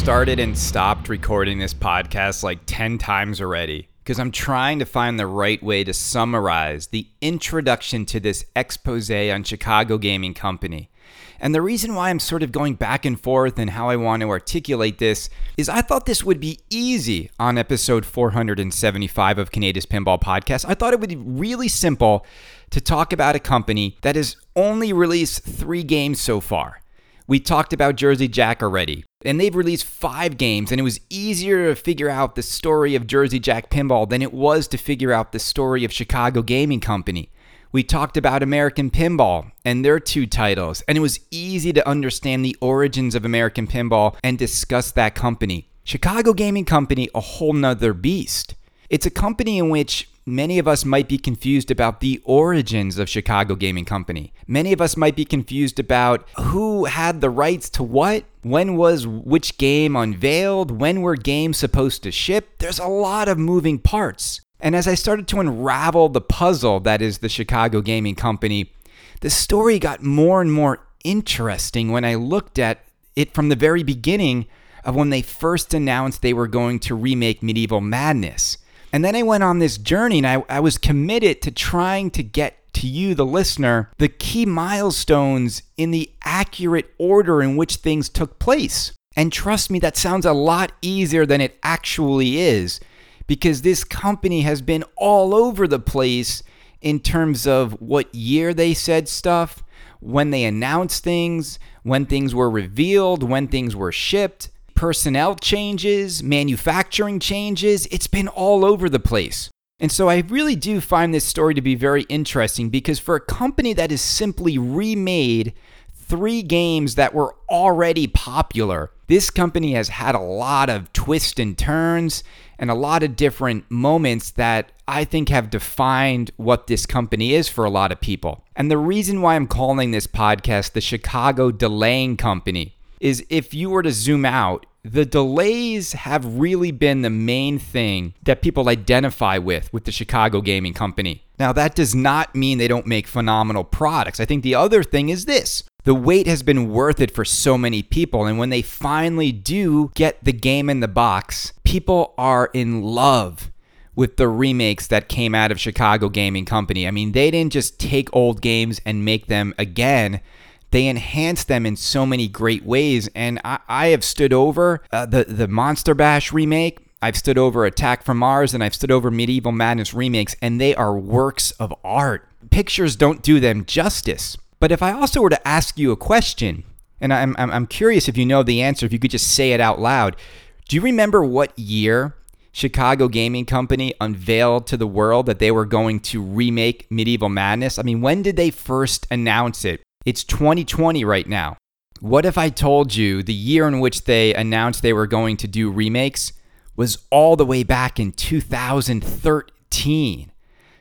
started and stopped recording this podcast like 10 times already because I'm trying to find the right way to summarize the introduction to this expose on Chicago Gaming Company. And the reason why I'm sort of going back and forth and how I want to articulate this is I thought this would be easy on episode 475 of Canada's Pinball Podcast. I thought it would be really simple to talk about a company that has only released three games so far. We talked about Jersey Jack already, and they've released five games, and it was easier to figure out the story of Jersey Jack Pinball than it was to figure out the story of Chicago Gaming Company. We talked about American Pinball and their two titles, and it was easy to understand the origins of American Pinball and discuss that company. Chicago Gaming Company, a whole nother beast. It's a company in which many of us might be confused about the origins of Chicago Gaming Company. Many of us might be confused about who had the rights to what, when was which game unveiled, when were games supposed to ship. There's a lot of moving parts. And as I started to unravel the puzzle that is the Chicago Gaming Company, the story got more and more interesting when I looked at it from the very beginning of when they first announced they were going to remake Medieval Madness. And then I went on this journey and I, I was committed to trying to get to you, the listener, the key milestones in the accurate order in which things took place. And trust me, that sounds a lot easier than it actually is because this company has been all over the place in terms of what year they said stuff, when they announced things, when things were revealed, when things were shipped personnel changes, manufacturing changes. It's been all over the place. And so I really do find this story to be very interesting because for a company that has simply remade three games that were already popular, this company has had a lot of twists and turns and a lot of different moments that I think have defined what this company is for a lot of people. And the reason why I'm calling this podcast the Chicago Delaying Company is if you were to zoom out, the delays have really been the main thing that people identify with with the Chicago Gaming Company. Now, that does not mean they don't make phenomenal products. I think the other thing is this the wait has been worth it for so many people. And when they finally do get the game in the box, people are in love with the remakes that came out of Chicago Gaming Company. I mean, they didn't just take old games and make them again they enhance them in so many great ways. And I, I have stood over uh, the the Monster Bash remake. I've stood over Attack from Mars and I've stood over Medieval Madness remakes, and they are works of art. Pictures don't do them justice. But if I also were to ask you a question, and I'm, I'm, I'm curious if you know the answer, if you could just say it out loud, do you remember what year Chicago Gaming Company unveiled to the world that they were going to remake Medieval Madness? I mean, when did they first announce it? It's 2020 right now. What if I told you the year in which they announced they were going to do remakes was all the way back in 2013?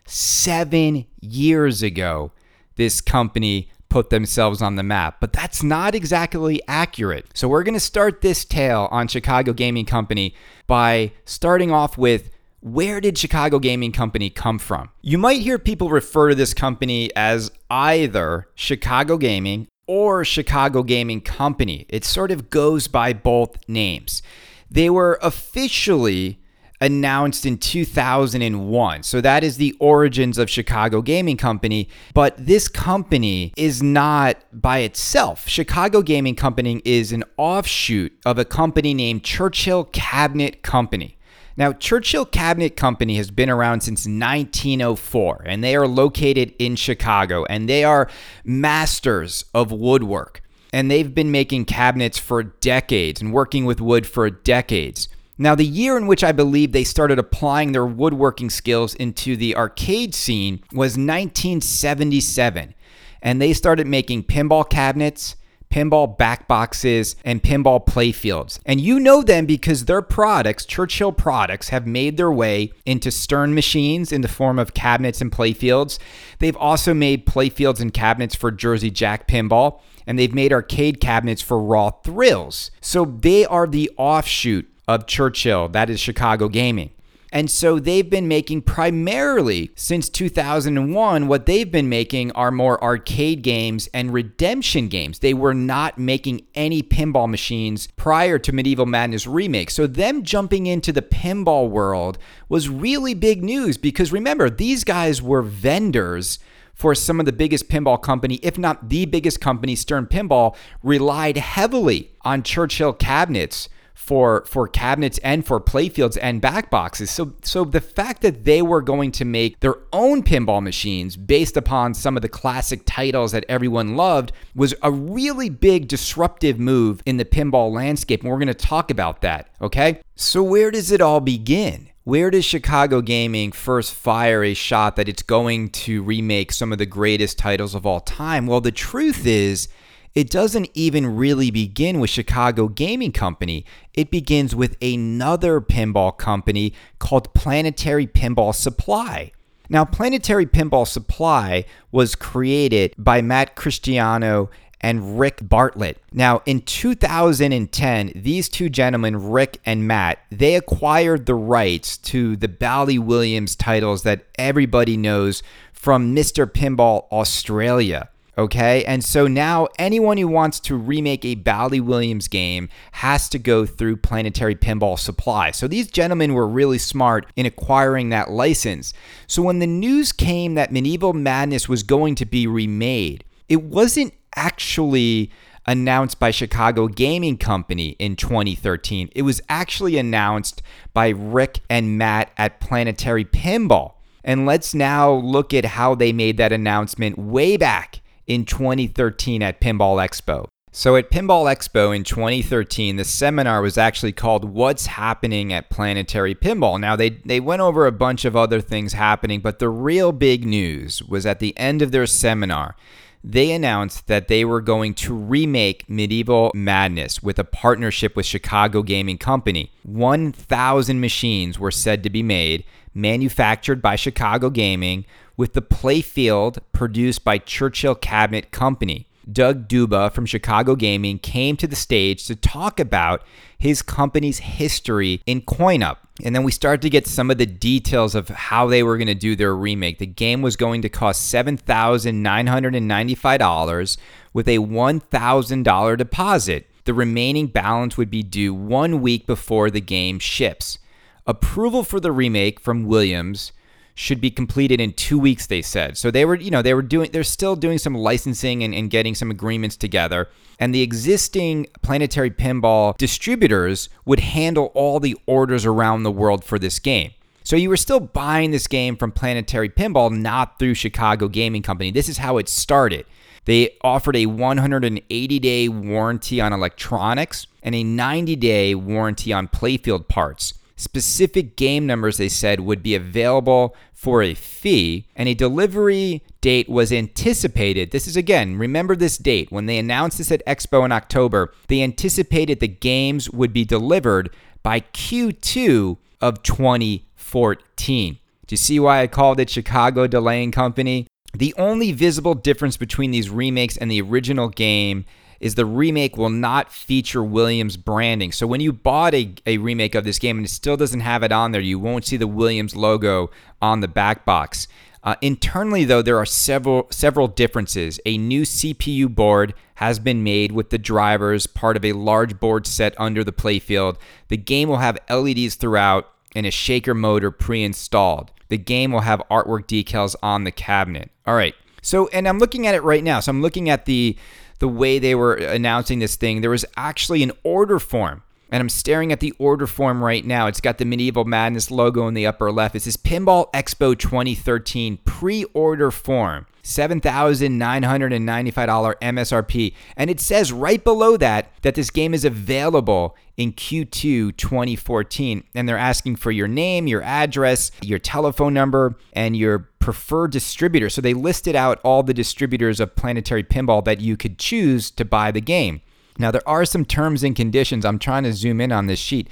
Seven years ago, this company put themselves on the map, but that's not exactly accurate. So, we're going to start this tale on Chicago Gaming Company by starting off with where did Chicago Gaming Company come from? You might hear people refer to this company as either Chicago Gaming or Chicago Gaming Company. It sort of goes by both names. They were officially announced in 2001. So that is the origins of Chicago Gaming Company. But this company is not by itself. Chicago Gaming Company is an offshoot of a company named Churchill Cabinet Company. Now, Churchill Cabinet Company has been around since 1904, and they are located in Chicago, and they are masters of woodwork. And they've been making cabinets for decades and working with wood for decades. Now, the year in which I believe they started applying their woodworking skills into the arcade scene was 1977. And they started making pinball cabinets, pinball back boxes, and pinball playfields. And you know them because their products, Churchill products, have made their way into Stern machines in the form of cabinets and playfields. They've also made playfields and cabinets for Jersey Jack pinball, and they've made arcade cabinets for Raw Thrills. So they are the offshoot of Churchill, that is Chicago Gaming. And so they've been making primarily since 2001, what they've been making are more arcade games and redemption games. They were not making any pinball machines prior to Medieval Madness Remake. So them jumping into the pinball world was really big news because remember, these guys were vendors for some of the biggest pinball company, if not the biggest company, Stern Pinball, relied heavily on Churchill cabinets for for cabinets and for playfields and back boxes. So so the fact that they were going to make their own pinball machines based upon some of the classic titles that everyone loved was a really big disruptive move in the pinball landscape and we're going to talk about that, okay? So where does it all begin? Where does Chicago Gaming first fire a shot that it's going to remake some of the greatest titles of all time? Well, the truth is, it doesn't even really begin with Chicago Gaming Company. It begins with another pinball company called Planetary Pinball Supply. Now, Planetary Pinball Supply was created by Matt Cristiano and Rick Bartlett. Now, in 2010, these two gentlemen, Rick and Matt, they acquired the rights to the Bally Williams titles that everybody knows from Mr. Pinball Australia. Okay, and so now anyone who wants to remake a Bally Williams game has to go through Planetary Pinball Supply. So these gentlemen were really smart in acquiring that license. So when the news came that Medieval Madness was going to be remade, it wasn't actually announced by Chicago Gaming Company in 2013. It was actually announced by Rick and Matt at Planetary Pinball. And let's now look at how they made that announcement way back in 2013 at Pinball Expo. So at Pinball Expo in 2013, the seminar was actually called What's Happening at Planetary Pinball. Now they they went over a bunch of other things happening, but the real big news was at the end of their seminar they announced that they were going to remake Medieval Madness with a partnership with Chicago Gaming Company. 1,000 machines were said to be made, manufactured by Chicago Gaming, with the playfield produced by Churchill Cabinet Company. Doug Duba from Chicago Gaming came to the stage to talk about his company's history in coin-op. And then we started to get some of the details of how they were going to do their remake. The game was going to cost $7,995 with a $1,000 deposit. The remaining balance would be due one week before the game ships. Approval for the remake from Williams should be completed in two weeks, they said. So they were, you know, they were doing, they're still doing some licensing and, and getting some agreements together. And the existing planetary pinball distributors would handle all the orders around the world for this game. So you were still buying this game from Planetary Pinball, not through Chicago Gaming Company. This is how it started. They offered a 180 day warranty on electronics and a 90 day warranty on playfield parts. Specific game numbers, they said, would be available for a fee, and a delivery date was anticipated. This is again, remember this date. When they announced this at Expo in October, they anticipated the games would be delivered by Q2 of 2014. Do you see why I called it Chicago Delaying Company? The only visible difference between these remakes and the original game is the remake will not feature Williams branding. So when you bought a, a remake of this game and it still doesn't have it on there, you won't see the Williams logo on the back box. Uh, internally, though, there are several several differences. A new CPU board has been made with the drivers, part of a large board set under the playfield. The game will have LEDs throughout and a shaker motor pre-installed. The game will have artwork decals on the cabinet. All right. So, and I'm looking at it right now. So I'm looking at the the way they were announcing this thing, there was actually an order form. And I'm staring at the order form right now. It's got the Medieval Madness logo in the upper left. It says Pinball Expo 2013 pre order form. $7,995 MSRP. And it says right below that that this game is available in Q2 2014. And they're asking for your name, your address, your telephone number, and your preferred distributor. So they listed out all the distributors of Planetary Pinball that you could choose to buy the game. Now, there are some terms and conditions. I'm trying to zoom in on this sheet.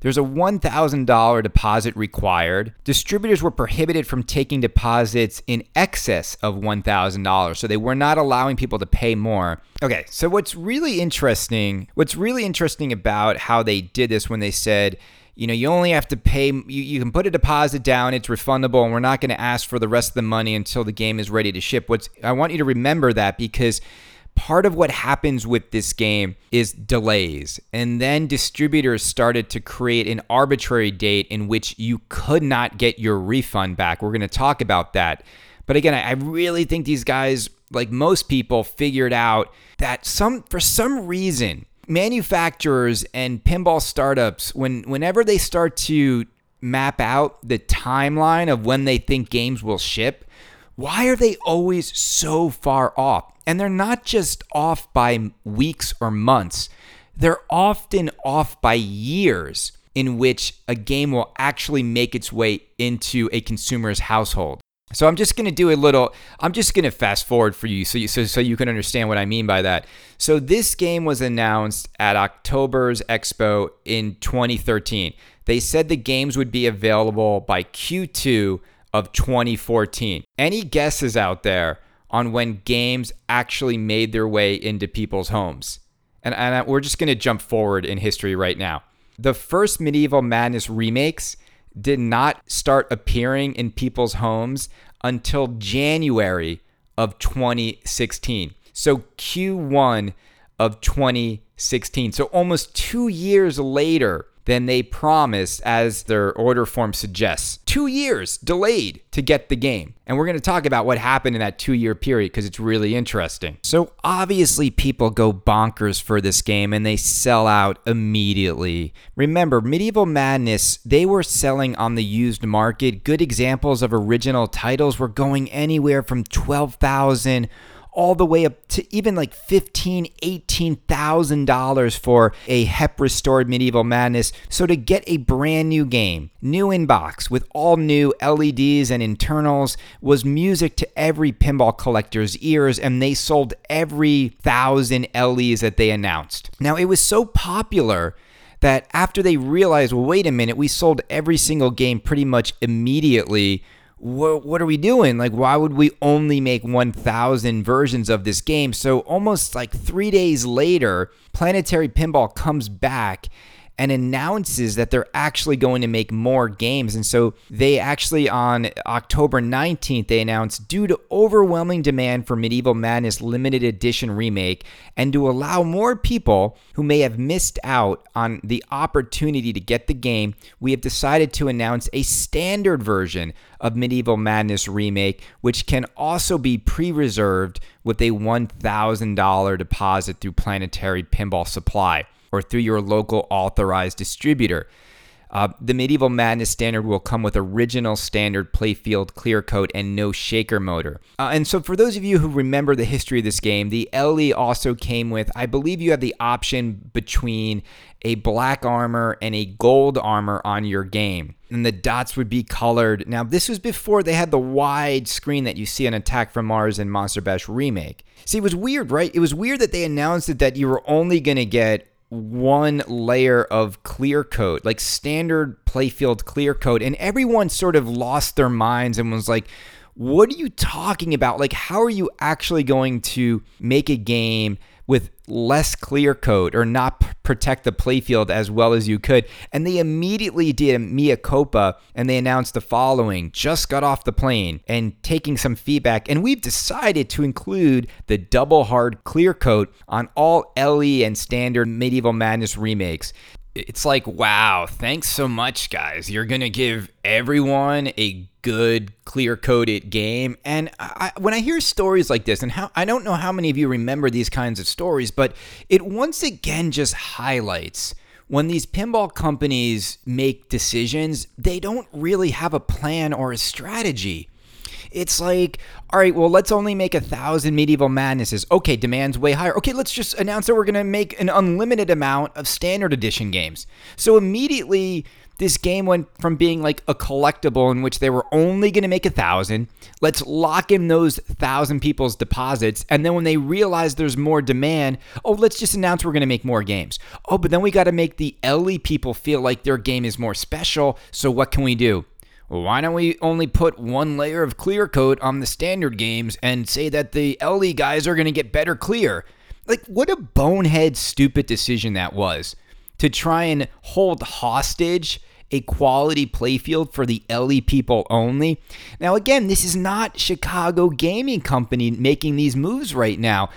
There's a $1,000 deposit required. Distributors were prohibited from taking deposits in excess of $1,000, so they were not allowing people to pay more. Okay, so what's really interesting, what's really interesting about how they did this when they said, you know, you only have to pay, you, you can put a deposit down, it's refundable, and we're not going to ask for the rest of the money until the game is ready to ship. What's, I want you to remember that because part of what happens with this game is delays. And then distributors started to create an arbitrary date in which you could not get your refund back. We're going to talk about that. But again, I really think these guys, like most people, figured out that some for some reason manufacturers and pinball startups, when whenever they start to map out the timeline of when they think games will ship, why are they always so far off? And they're not just off by weeks or months, they're often off by years in which a game will actually make its way into a consumer's household. So I'm just going to do a little I'm just going to fast forward for you so you so, so you can understand what I mean by that. So this game was announced at October's Expo in 2013. They said the games would be available by Q2 of 2014. Any guesses out there on when games actually made their way into people's homes? And, and we're just going to jump forward in history right now. The first Medieval Madness remakes did not start appearing in people's homes until January of 2016. So Q1 of 2016. So almost two years later, than they promised, as their order form suggests. Two years delayed to get the game. And we're going to talk about what happened in that two year period because it's really interesting. So, obviously, people go bonkers for this game and they sell out immediately. Remember, Medieval Madness, they were selling on the used market. Good examples of original titles were going anywhere from 12,000 all the way up to even like fifteen, eighteen thousand dollars for a HEP restored Medieval Madness. So to get a brand new game, new in box with all new LEDs and internals, was music to every pinball collector's ears, and they sold every thousand LEs that they announced. Now it was so popular that after they realized, well, wait a minute, we sold every single game pretty much immediately what, what are we doing? Like, why would we only make 1,000 versions of this game? So, almost like three days later, Planetary Pinball comes back and announces that they're actually going to make more games. And so they actually, on October 19th, they announced due to overwhelming demand for Medieval Madness limited edition remake and to allow more people who may have missed out on the opportunity to get the game, we have decided to announce a standard version of Medieval Madness remake, which can also be pre reserved with a $1,000 deposit through Planetary Pinball Supply or through your local authorized distributor. Uh, the Medieval Madness standard will come with original standard playfield clear coat and no shaker motor. Uh, and so, for those of you who remember the history of this game, the LE also came with, I believe you have the option between a black armor and a gold armor on your game. And the dots would be colored. Now, this was before they had the wide screen that you see on Attack from Mars and Monster Bash Remake. See, it was weird, right? It was weird that they announced it that you were only going to get one layer of clear coat, like standard playfield clear coat, and everyone sort of lost their minds and was like, what are you talking about? Like, how are you actually going to make a game with less clear coat or not p- protect the playfield as well as you could. And they immediately did a mea and they announced the following just got off the plane and taking some feedback. And we've decided to include the double hard clear coat on all LE and standard Medieval Madness remakes it's like, wow, thanks so much, guys. You're going to give everyone a good, clear coded game. And I, when I hear stories like this, and how I don't know how many of you remember these kinds of stories, but it once again just highlights when these pinball companies make decisions, they don't really have a plan or a strategy. It's like, all right, well, let's only make a thousand medieval madnesses. Okay, demand's way higher. Okay, let's just announce that we're going to make an unlimited amount of standard edition games. So immediately, this game went from being like a collectible in which they were only going to make a thousand. Let's lock in those thousand people's deposits. And then when they realize there's more demand, oh, let's just announce we're going to make more games. Oh, but then we got to make the LE people feel like their game is more special. So what can we do? Why don't we only put one layer of clear coat on the standard games and say that the LE guys are going to get better clear? Like, what a bonehead, stupid decision that was to try and hold hostage a quality playfield for the LE people only. Now, again, this is not Chicago Gaming Company making these moves right now.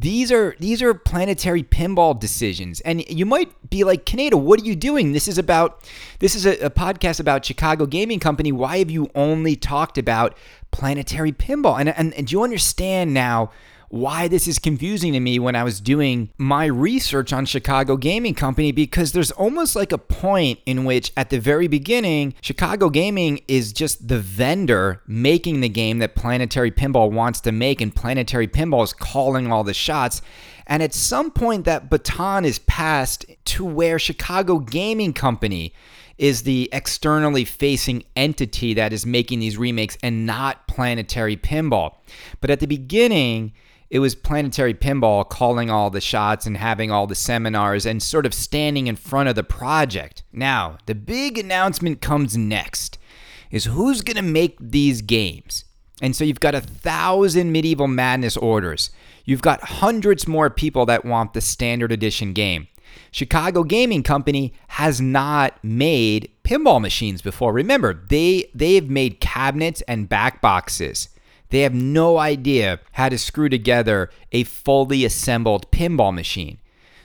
These are these are planetary pinball decisions, and you might be like, Kaneda, what are you doing? This is about this is a, a podcast about Chicago Gaming Company. Why have you only talked about planetary pinball? And and, and do you understand now? Why this is confusing to me when I was doing my research on Chicago Gaming Company because there's almost like a point in which at the very beginning, Chicago Gaming is just the vendor making the game that Planetary Pinball wants to make, and Planetary Pinball is calling all the shots. And at some point, that baton is passed to where Chicago Gaming Company is the externally facing entity that is making these remakes and not Planetary Pinball. But at the beginning, it was Planetary Pinball calling all the shots and having all the seminars and sort of standing in front of the project. Now, the big announcement comes next is who's going to make these games. And so you've got a thousand Medieval Madness orders. You've got hundreds more people that want the standard edition game. Chicago Gaming Company has not made pinball machines before. Remember, they they've made cabinets and back boxes. They have no idea how to screw together a fully assembled pinball machine.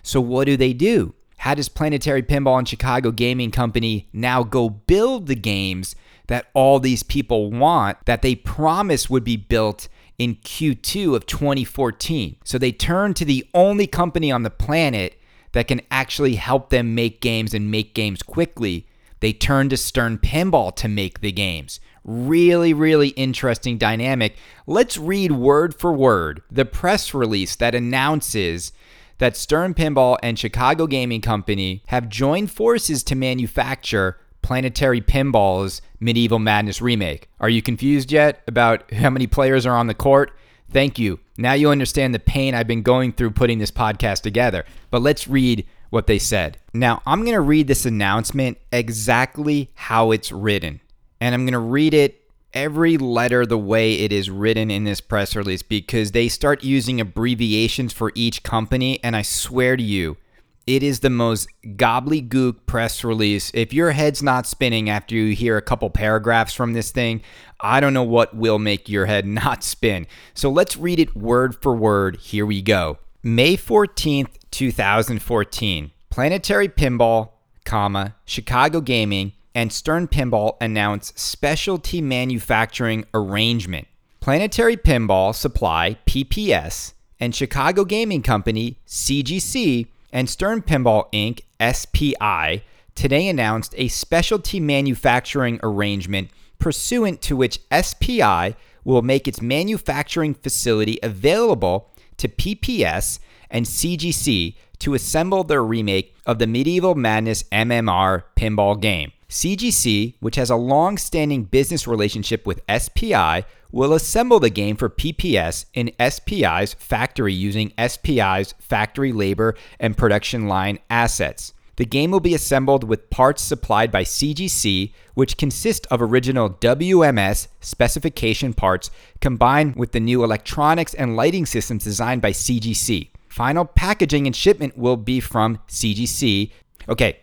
So, what do they do? How does Planetary Pinball and Chicago Gaming Company now go build the games that all these people want that they promised would be built in Q2 of 2014? So, they turn to the only company on the planet that can actually help them make games and make games quickly. They turn to Stern Pinball to make the games. Really, really interesting dynamic. Let's read word for word the press release that announces that Stern Pinball and Chicago Gaming Company have joined forces to manufacture Planetary Pinball's Medieval Madness remake. Are you confused yet about how many players are on the court? Thank you. Now you understand the pain I've been going through putting this podcast together. But let's read what they said. Now, I'm going to read this announcement exactly how it's written and I'm going to read it every letter the way it is written in this press release because they start using abbreviations for each company. And I swear to you, it is the most gobbledygook press release. If your head's not spinning after you hear a couple paragraphs from this thing, I don't know what will make your head not spin. So let's read it word for word. Here we go. May 14th, 2014. Planetary Pinball, comma, Chicago Gaming and Stern Pinball announce specialty manufacturing arrangement. Planetary Pinball Supply, PPS, and Chicago Gaming Company, CGC, and Stern Pinball Inc., SPI, today announced a specialty manufacturing arrangement pursuant to which SPI will make its manufacturing facility available to PPS and CGC to assemble their remake of the Medieval Madness MMR pinball game. CGC, which has a long standing business relationship with SPI, will assemble the game for PPS in SPI's factory using SPI's factory labor and production line assets. The game will be assembled with parts supplied by CGC, which consist of original WMS specification parts combined with the new electronics and lighting systems designed by CGC. Final packaging and shipment will be from CGC. Okay,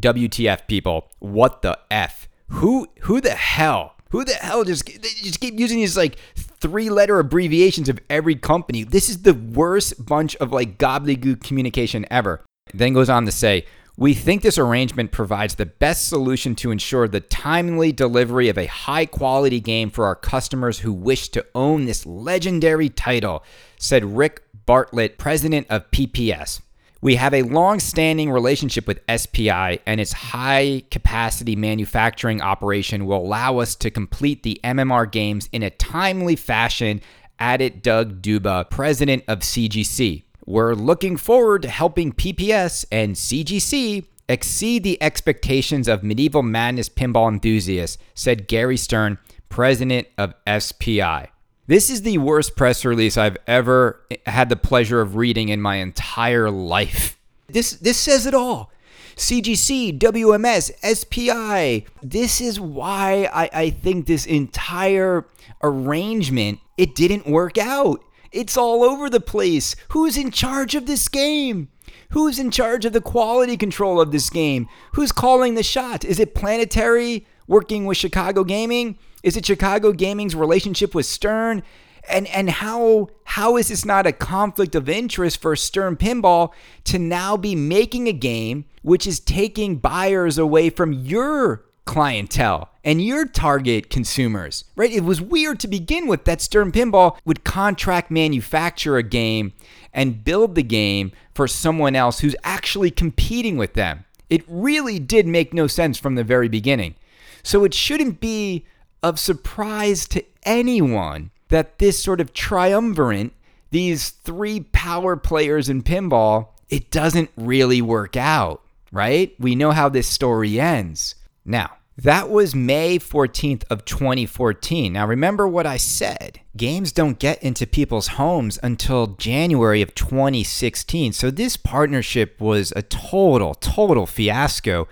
WTF people, what the F? Who who the hell? Who the hell just they just keep using these like three letter abbreviations of every company? This is the worst bunch of like gobbledygook communication ever. Then goes on to say, we think this arrangement provides the best solution to ensure the timely delivery of a high quality game for our customers who wish to own this legendary title, said Rick Bartlett, president of PPS. We have a long standing relationship with SPI, and its high capacity manufacturing operation will allow us to complete the MMR games in a timely fashion, added Doug Duba, president of CGC. We're looking forward to helping PPS and CGC exceed the expectations of medieval madness pinball enthusiasts, said Gary Stern, president of SPI. This is the worst press release I've ever had the pleasure of reading in my entire life. This this says it all. CGC, WMS, SPI. This is why I, I think this entire arrangement it didn't work out. It's all over the place. Who's in charge of this game? Who's in charge of the quality control of this game? Who's calling the shot? Is it Planetary working with Chicago Gaming? Is it Chicago Gaming's relationship with Stern? And and how how is this not a conflict of interest for Stern Pinball to now be making a game which is taking buyers away from your clientele and your target consumers, right? It was weird to begin with that Stern Pinball would contract manufacture a game and build the game for someone else who's actually competing with them. It really did make no sense from the very beginning. So it shouldn't be of surprise to anyone that this sort of triumvirate, these three power players in pinball, it doesn't really work out, right? We know how this story ends. Now, that was May 14th of 2014. Now remember what I said. Games don't get into people's homes until January of 2016. So this partnership was a total total fiasco.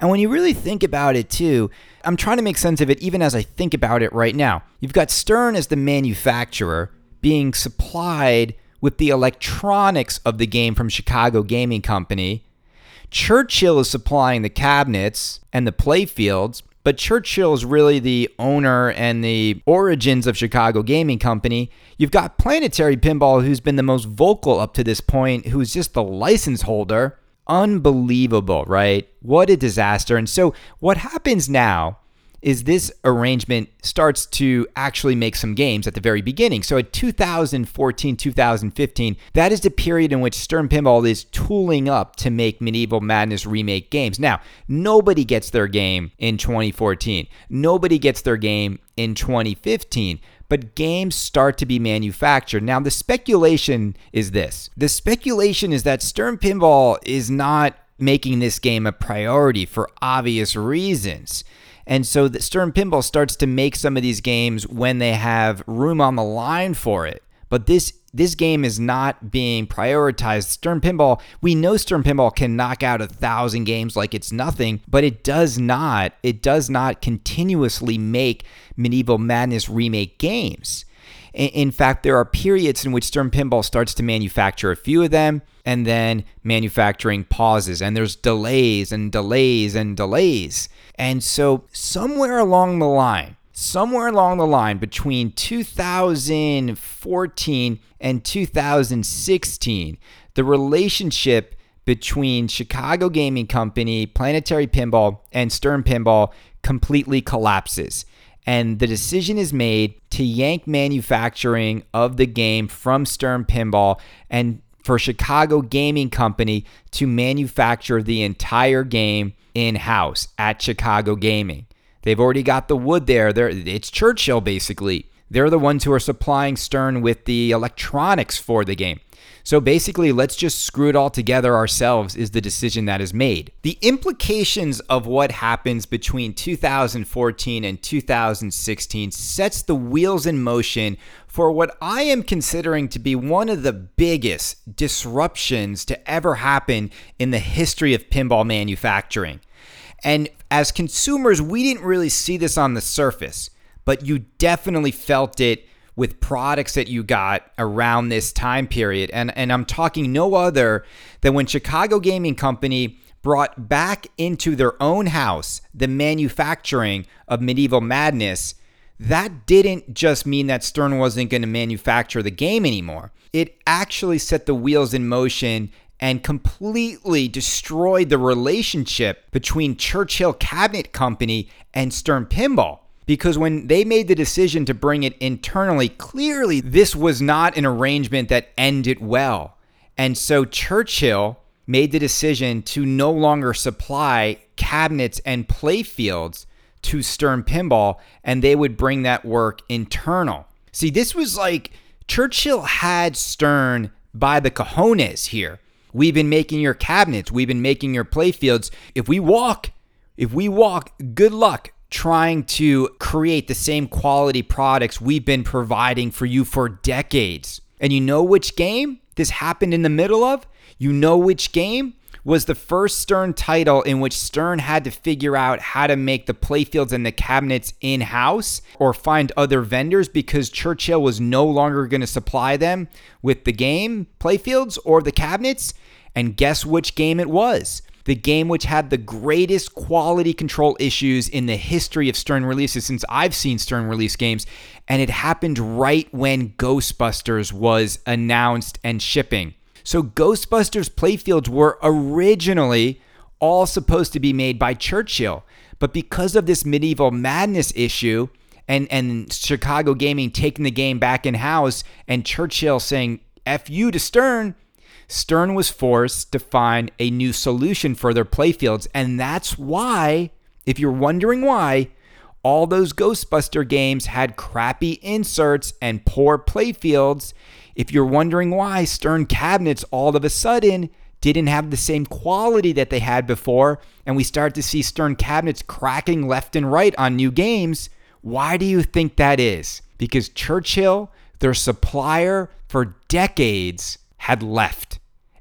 And when you really think about it too, I'm trying to make sense of it even as I think about it right now. You've got Stern as the manufacturer being supplied with the electronics of the game from Chicago Gaming Company Churchill is supplying the cabinets and the playfields, but Churchill is really the owner and the origins of Chicago Gaming Company. You've got Planetary Pinball, who's been the most vocal up to this point, who's just the license holder. Unbelievable, right? What a disaster. And so, what happens now is this arrangement starts to actually make some games at the very beginning. So at 2014, 2015, that is the period in which Stern Pinball is tooling up to make Medieval Madness remake games. Now, nobody gets their game in 2014. Nobody gets their game in 2015 but games start to be manufactured. Now, the speculation is this the speculation is that Stern Pinball is not making this game a priority for obvious reasons. And so the Stern Pinball starts to make some of these games when they have room on the line for it. But this this game is not being prioritized. Stern Pinball, we know Stern Pinball can knock out a thousand games like it's nothing, but it does not. It does not continuously make Medieval Madness remake games. In fact, there are periods in which Stern Pinball starts to manufacture a few of them, and then manufacturing pauses, and there's delays and delays and delays. And so, somewhere along the line, somewhere along the line between 2014 and 2016, the relationship between Chicago Gaming Company, Planetary Pinball, and Stern Pinball completely collapses. And the decision is made to yank manufacturing of the game from Stern Pinball and for Chicago Gaming Company to manufacture the entire game in house at Chicago Gaming. They've already got the wood there. They're, it's Churchill, basically. They're the ones who are supplying Stern with the electronics for the game. So basically, let's just screw it all together ourselves, is the decision that is made. The implications of what happens between 2014 and 2016 sets the wheels in motion for what I am considering to be one of the biggest disruptions to ever happen in the history of pinball manufacturing. And as consumers, we didn't really see this on the surface, but you definitely felt it with products that you got around this time period. And, and I'm talking no other than when Chicago Gaming Company brought back into their own house the manufacturing of Medieval Madness that didn't just mean that Stern wasn't going to manufacture the game anymore. It actually set the wheels in motion and completely destroyed the relationship between Churchill Cabinet Company and Stern Pinball. Because when they made the decision to bring it internally, clearly this was not an arrangement that ended well. And so Churchill made the decision to no longer supply cabinets and playfields to Stern Pinball and they would bring that work internal. See, this was like Churchill had Stern by the cojones here. We've been making your cabinets, we've been making your playfields. If we walk, if we walk, good luck trying to create the same quality products we've been providing for you for decades. And you know which game this happened in the middle of? You know which game? Was the first Stern title in which Stern had to figure out how to make the playfields and the cabinets in house or find other vendors because Churchill was no longer going to supply them with the game playfields or the cabinets. And guess which game it was? The game which had the greatest quality control issues in the history of Stern releases since I've seen Stern release games. And it happened right when Ghostbusters was announced and shipping. So, Ghostbusters playfields were originally all supposed to be made by Churchill. But because of this medieval madness issue, and and Chicago Gaming taking the game back in house and Churchill saying "f you" to Stern, Stern was forced to find a new solution for their playfields, and that's why, if you're wondering why, all those Ghostbuster games had crappy inserts and poor playfields. If you're wondering why Stern cabinets all of a sudden didn't have the same quality that they had before, and we start to see Stern cabinets cracking left and right on new games, why do you think that is? Because Churchill, their supplier for decades, had left.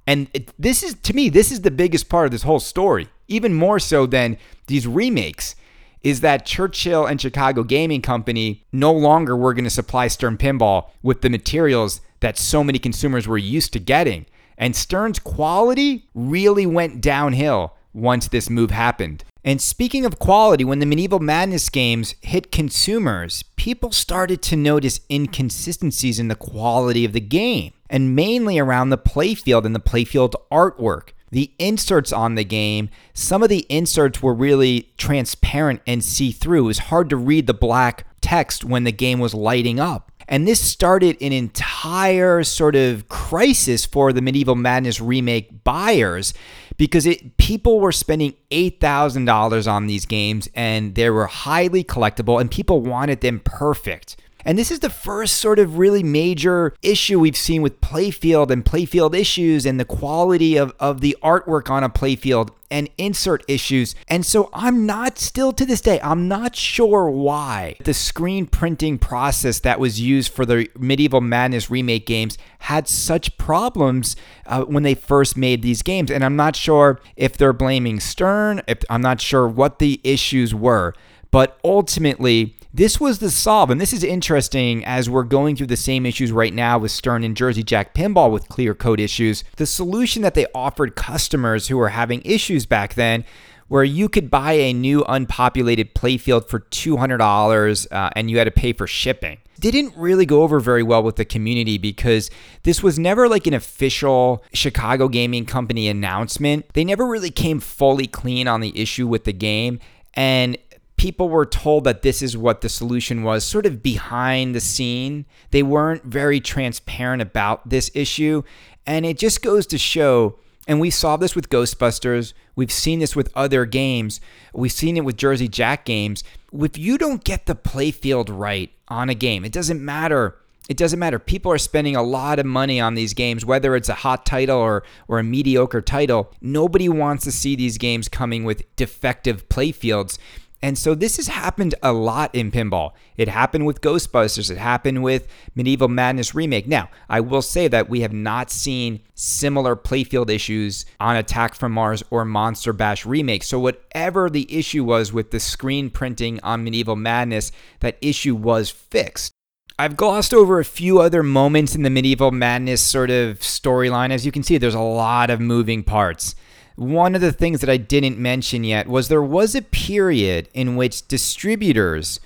And it, this is, to me, this is the biggest part of this whole story, even more so than these remakes, is that Churchill and Chicago Gaming Company no longer were going to supply Stern Pinball with the materials that so many consumers were used to getting. And Stern's quality really went downhill once this move happened. And speaking of quality, when the Medieval Madness games hit consumers, people started to notice inconsistencies in the quality of the game, and mainly around the playfield and the playfield artwork. The inserts on the game, some of the inserts were really transparent and see through. It was hard to read the black text when the game was lighting up. And this started an entire sort of crisis for the Medieval Madness remake buyers because it people were spending $8,000 on these games and they were highly collectible and people wanted them perfect. And this is the first sort of really major issue we've seen with playfield and playfield issues and the quality of, of the artwork on a playfield and insert issues. And so I'm not still to this day, I'm not sure why the screen printing process that was used for the Medieval Madness remake games had such problems uh, when they first made these games. And I'm not sure if they're blaming Stern, if I'm not sure what the issues were. But ultimately, this was the solve. And this is interesting as we're going through the same issues right now with Stern and Jersey Jack Pinball with clear code issues. The solution that they offered customers who were having issues back then where you could buy a new unpopulated playfield for $200 uh, and you had to pay for shipping didn't really go over very well with the community because this was never like an official Chicago Gaming Company announcement. They never really came fully clean on the issue with the game. And people were told that this is what the solution was, sort of behind the scene. They weren't very transparent about this issue. And it just goes to show, and we saw this with Ghostbusters, we've seen this with other games, we've seen it with Jersey Jack games. If you don't get the playfield right on a game, it doesn't matter. It doesn't matter. People are spending a lot of money on these games, whether it's a hot title or, or a mediocre title. Nobody wants to see these games coming with defective playfields. And so this has happened a lot in pinball. It happened with Ghostbusters, it happened with Medieval Madness Remake. Now, I will say that we have not seen similar playfield issues on Attack from Mars or Monster Bash Remake. So, whatever the issue was with the screen printing on Medieval Madness, that issue was fixed. I've glossed over a few other moments in the Medieval Madness sort of storyline. As you can see, there's a lot of moving parts. One of the things that I didn't mention yet was there was a period in which distributors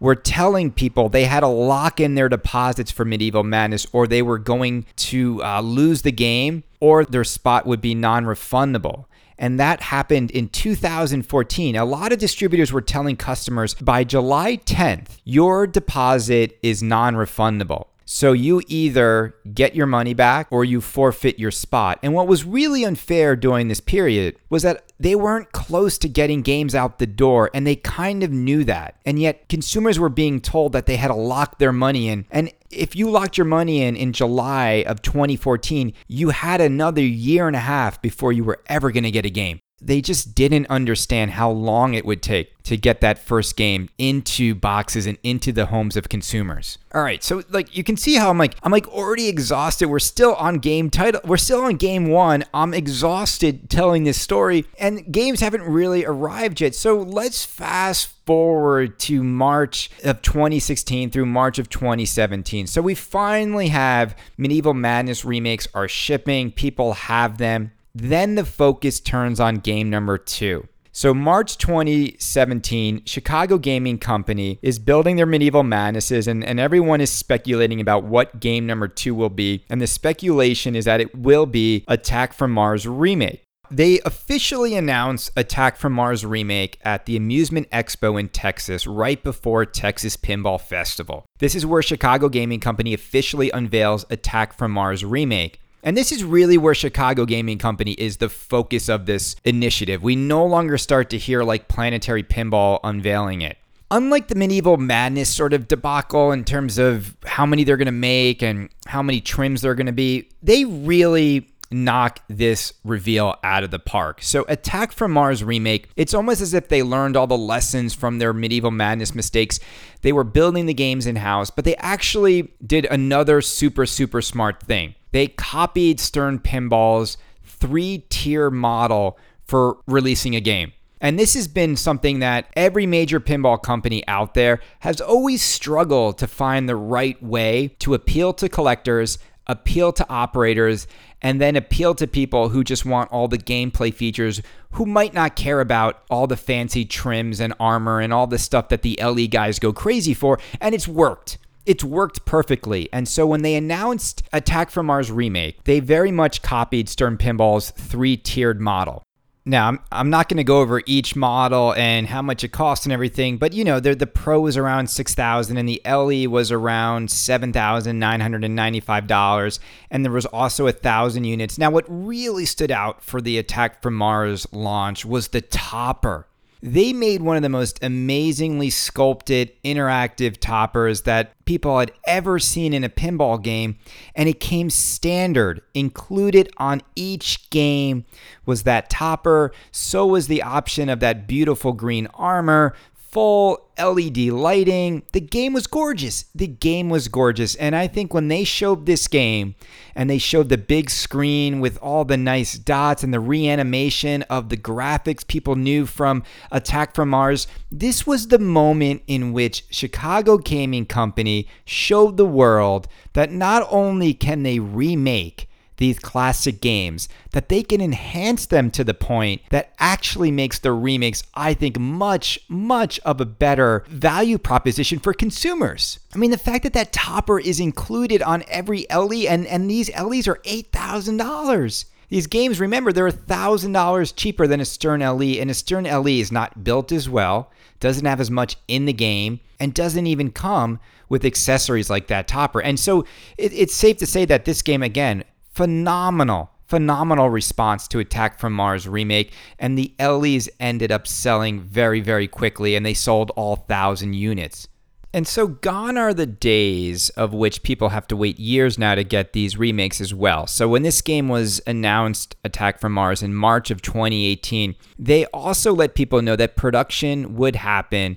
were telling people they had to lock in their deposits for Medieval Madness or they were going to uh, lose the game or their spot would be non refundable. And that happened in 2014. A lot of distributors were telling customers by July 10th, your deposit is non refundable. So you either get your money back or you forfeit your spot. And what was really unfair during this period was that they weren't close to getting games out the door and they kind of knew that. And yet consumers were being told that they had to lock their money in. And if you locked your money in in July of 2014, you had another year and a half before you were ever going to get a game they just didn't understand how long it would take to get that first game into boxes and into the homes of consumers. All right, so like you can see how I'm like I'm like already exhausted. We're still on game title. We're still on game 1. I'm exhausted telling this story and games haven't really arrived yet. So let's fast forward to March of 2016 through March of 2017. So we finally have Medieval Madness remakes are shipping. People have them then the focus turns on game number two. So, March 2017, Chicago Gaming Company is building their medieval madnesses, and, and everyone is speculating about what game number two will be. And the speculation is that it will be Attack from Mars Remake. They officially announced Attack from Mars Remake at the Amusement Expo in Texas right before Texas Pinball Festival. This is where Chicago Gaming Company officially unveils Attack from Mars Remake. And this is really where Chicago Gaming Company is the focus of this initiative. We no longer start to hear like Planetary Pinball unveiling it. Unlike the medieval madness sort of debacle in terms of how many they're going to make and how many trims they're going to be, they really knock this reveal out of the park. So, Attack from Mars remake, it's almost as if they learned all the lessons from their medieval madness mistakes. They were building the games in house, but they actually did another super, super smart thing. They copied Stern Pinball's three tier model for releasing a game. And this has been something that every major pinball company out there has always struggled to find the right way to appeal to collectors, appeal to operators, and then appeal to people who just want all the gameplay features who might not care about all the fancy trims and armor and all the stuff that the LE guys go crazy for. And it's worked. It's worked perfectly. And so when they announced Attack from Mars Remake, they very much copied Stern Pinball's three tiered model. Now, I'm, I'm not going to go over each model and how much it costs and everything, but you know, the Pro was around 6000 and the LE was around $7,995. And there was also a thousand units. Now, what really stood out for the Attack from Mars launch was the topper. They made one of the most amazingly sculpted interactive toppers that people had ever seen in a pinball game, and it came standard. Included on each game was that topper, so was the option of that beautiful green armor, full LED lighting. The game was gorgeous. The game was gorgeous. And I think when they showed this game and they showed the big screen with all the nice dots and the reanimation of the graphics people knew from Attack from Mars, this was the moment in which Chicago Gaming Company showed the world that not only can they remake these classic games, that they can enhance them to the point that actually makes the remakes, I think, much, much of a better value proposition for consumers. I mean, the fact that that topper is included on every LE, and, and these LEs are $8,000. These games, remember, they're $1,000 cheaper than a Stern LE, and a Stern LE is not built as well, doesn't have as much in the game, and doesn't even come with accessories like that topper. And so it, it's safe to say that this game, again, phenomenal phenomenal response to Attack from Mars remake, and the LEs ended up selling very, very quickly, and they sold all thousand units. And so gone are the days of which people have to wait years now to get these remakes as well. So when this game was announced, Attack from Mars, in March of 2018, they also let people know that production would happen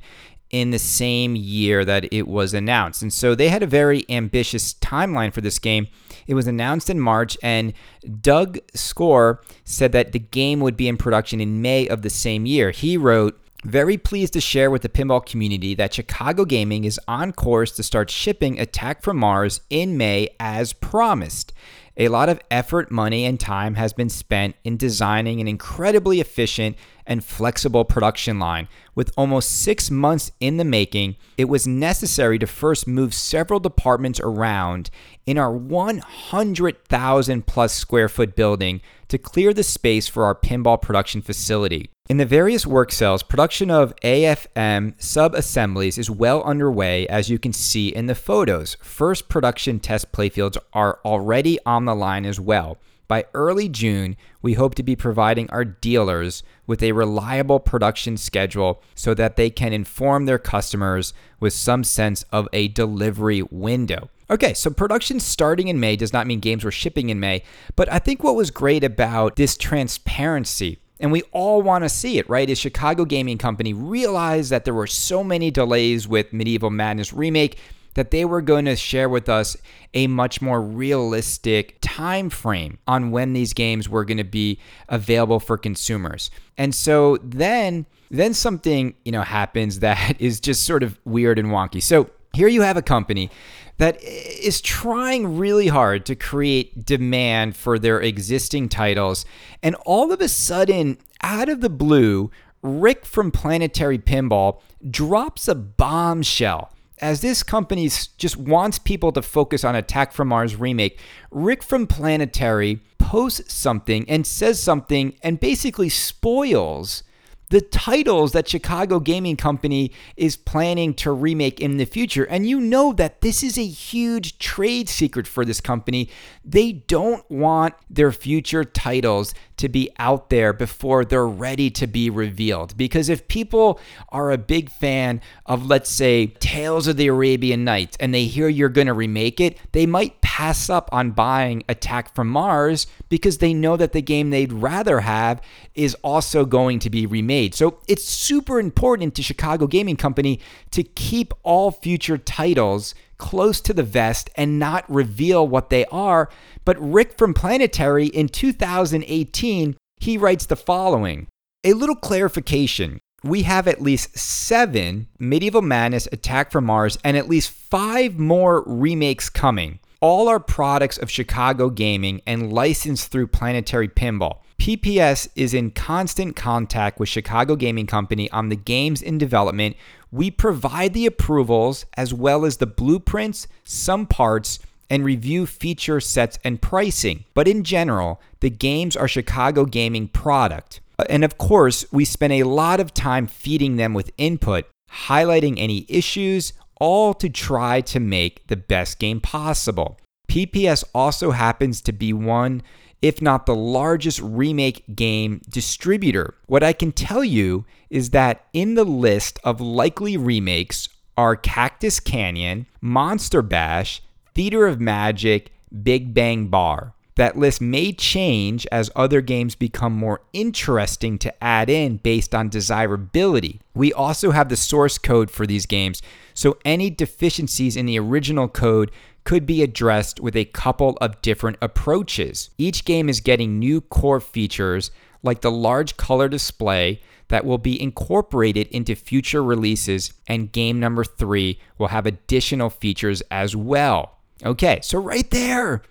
in the same year that it was announced. And so they had a very ambitious timeline for this game. It was announced in March, and Doug Skor said that the game would be in production in May of the same year. He wrote, very pleased to share with the pinball community that Chicago Gaming is on course to start shipping Attack from Mars in May as promised. A lot of effort, money, and time has been spent in designing an incredibly efficient and flexible production line. With almost six months in the making, it was necessary to first move several departments around in our 100,000 plus square foot building to clear the space for our pinball production facility. In the various work cells, production of AFM sub assemblies is well underway, as you can see in the photos. First production test playfields are already on the line as well. By early June, we hope to be providing our dealers with a reliable production schedule so that they can inform their customers with some sense of a delivery window. Okay, so production starting in May does not mean games were shipping in May, but I think what was great about this transparency and we all want to see it, right? Is Chicago Gaming Company realized that there were so many delays with Medieval Madness Remake that they were going to share with us a much more realistic time frame on when these games were going to be available for consumers. And so then then something, you know, happens that is just sort of weird and wonky. So Here you have a company that is trying really hard to create demand for their existing titles. And all of a sudden, out of the blue, Rick from Planetary Pinball drops a bombshell. As this company just wants people to focus on Attack from Mars remake, Rick from Planetary posts something and says something and basically spoils the titles that Chicago Gaming Company is planning to remake in the future. And you know that this is a huge trade secret for this company. They don't want their future titles to be out there before they're ready to be revealed. Because if people are a big fan of, let's say, Tales of the Arabian Nights and they hear you're going to remake it, they might pass up on buying Attack from Mars because they know that the game they'd rather have is also going to be remade. So it's super important to Chicago Gaming Company to keep all future titles close to the vest and not reveal what they are. But Rick from Planetary in 2018, he writes the following A little clarification. We have at least seven Medieval Madness Attack from Mars and at least five more remakes coming. All are products of Chicago Gaming and licensed through Planetary Pinball. PPS is in constant contact with Chicago Gaming Company on the games in development. We provide the approvals as well as the blueprints, some parts, and review feature sets and pricing. But in general, the games are Chicago Gaming product. Uh, and of course, we spend a lot of time feeding them with input, highlighting any issues, all to try to make the best game possible. PPS also happens to be one if not the largest remake game distributor. What I can tell you is that in the list of likely remakes are Cactus Canyon, Monster Bash, Theater of Magic, Big Bang Bar. That list may change as other games become more interesting to add in based on desirability. We also have the source code for these games, so any deficiencies in the original code could be addressed with a couple of different approaches. Each game is getting new core features like the large color display that will be incorporated into future releases, and game number three will have additional features as well. Okay, so right there,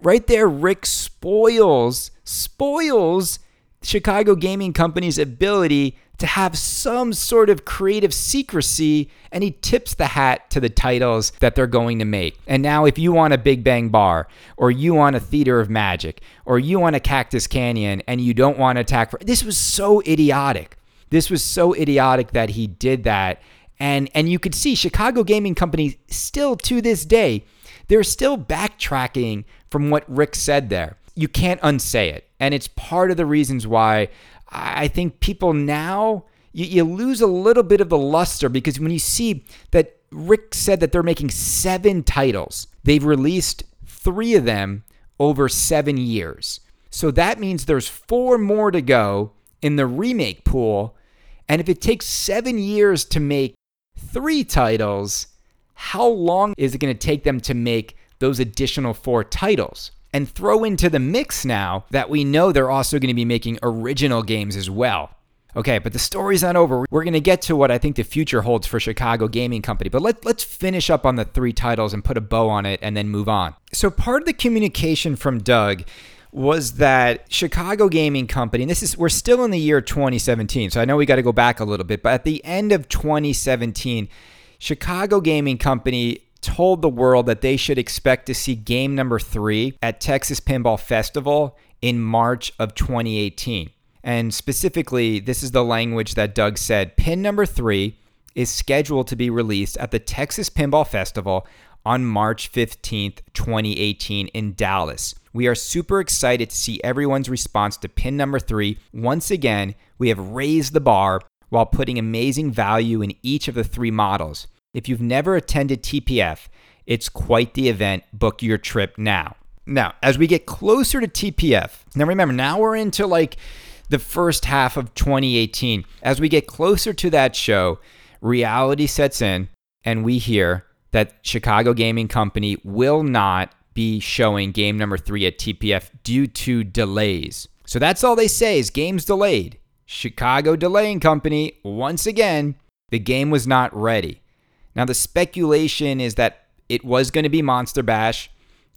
right there, Rick spoils, spoils Chicago Gaming Company's ability to have some sort of creative secrecy and he tips the hat to the titles that they're going to make. And now, if you want a Big Bang Bar, or you want a Theater of Magic, or you want a Cactus Canyon, and you don't want attack, this was so idiotic. This was so idiotic that he did that. And, and you could see Chicago Gaming Company still to this day, they're still backtracking from what Rick said there. You can't unsay it. And it's part of the reasons why I think people now you, you lose a little bit of the luster because when you see that Rick said that they're making seven titles, they've released three of them over seven years. So that means there's four more to go in the remake pool. And if it takes seven years to make three titles, how long is it going to take them to make those additional four titles? And throw into the mix now that we know they're also going to be making original games as well. Okay, but the story's not over. We're going to get to what I think the future holds for Chicago Gaming Company, but let, let's finish up on the three titles and put a bow on it and then move on. So, part of the communication from Doug was that Chicago Gaming Company, this is we're still in the year 2017, so I know we got to go back a little bit, but at the end of 2017, Chicago Gaming Company told the world that they should expect to see game number three at Texas Pinball Festival in March of 2018. And specifically, this is the language that Doug said pin number three is scheduled to be released at the Texas Pinball Festival on March 15th, 2018, in Dallas. We are super excited to see everyone's response to pin number three. Once again, we have raised the bar while putting amazing value in each of the three models. If you've never attended TPF, it's quite the event. Book your trip now. Now, as we get closer to TPF, now remember, now we're into like the first half of 2018. As we get closer to that show, reality sets in and we hear that Chicago Gaming Company will not be showing game number three at TPF due to delays. So that's all they say is games delayed. Chicago Delaying Company, once again, the game was not ready. Now, the speculation is that it was going to be Monster Bash,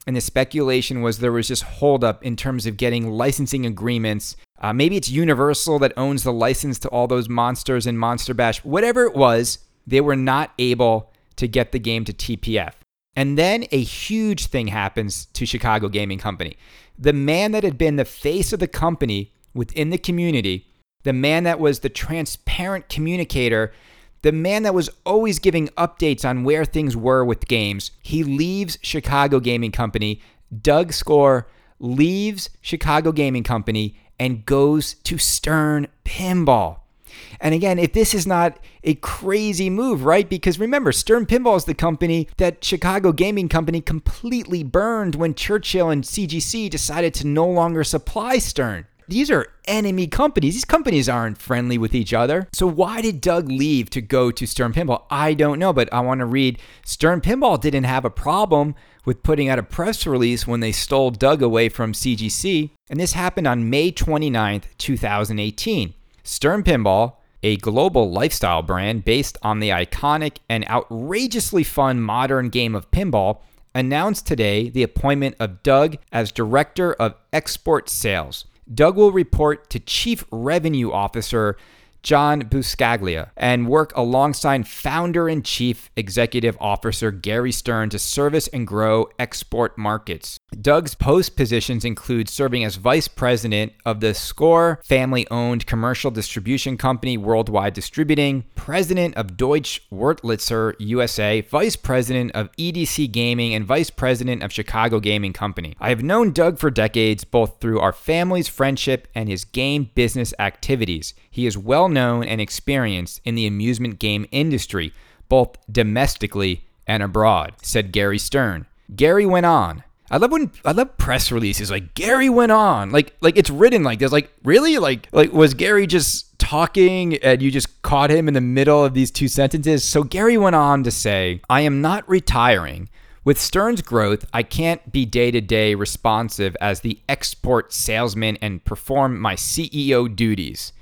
and the speculation was there was just holdup in terms of getting licensing agreements. Uh, maybe it's Universal that owns the license to all those monsters in Monster Bash. Whatever it was, they were not able to get the game to TPF. And then a huge thing happens to Chicago Gaming Company. The man that had been the face of the company within the community, the man that was the transparent communicator, the man that was always giving updates on where things were with games, he leaves Chicago Gaming Company. Doug Skor leaves Chicago Gaming Company and goes to Stern Pinball. And again, if this is not a crazy move, right? Because remember, Stern Pinball is the company that Chicago Gaming Company completely burned when Churchill and CGC decided to no longer supply Stern. These are enemy companies. These companies aren't friendly with each other. So why did Doug leave to go to Stern Pinball? I don't know, but I want to read Stern Pinball didn't have a problem with putting out a press release when they stole Doug away from CGC, and this happened on May 29th, 2018. Stern Pinball, a global lifestyle brand based on the iconic and outrageously fun modern game of pinball, announced today the appointment of Doug as Director of Export Sales. Doug will report to Chief Revenue Officer John Buscaglia, and work alongside founder and chief executive officer Gary Stern to service and grow export markets. Doug's post positions include serving as vice president of the Skor family owned commercial distribution company Worldwide Distributing, president of Deutsche Wurlitzer USA, vice president of EDC Gaming, and vice president of Chicago Gaming Company. I have known Doug for decades, both through our family's friendship and his game business activities. He is well known and experienced in the amusement game industry, both domestically and abroad, said Gary Stern. Gary went on. I love when I love press releases like Gary went on. Like like it's written like this. Like really? Like like was Gary just talking and you just caught him in the middle of these two sentences? So Gary went on to say, I am not retiring. With Stern's growth, I can't be day to day responsive as the export salesman and perform my CEO duties.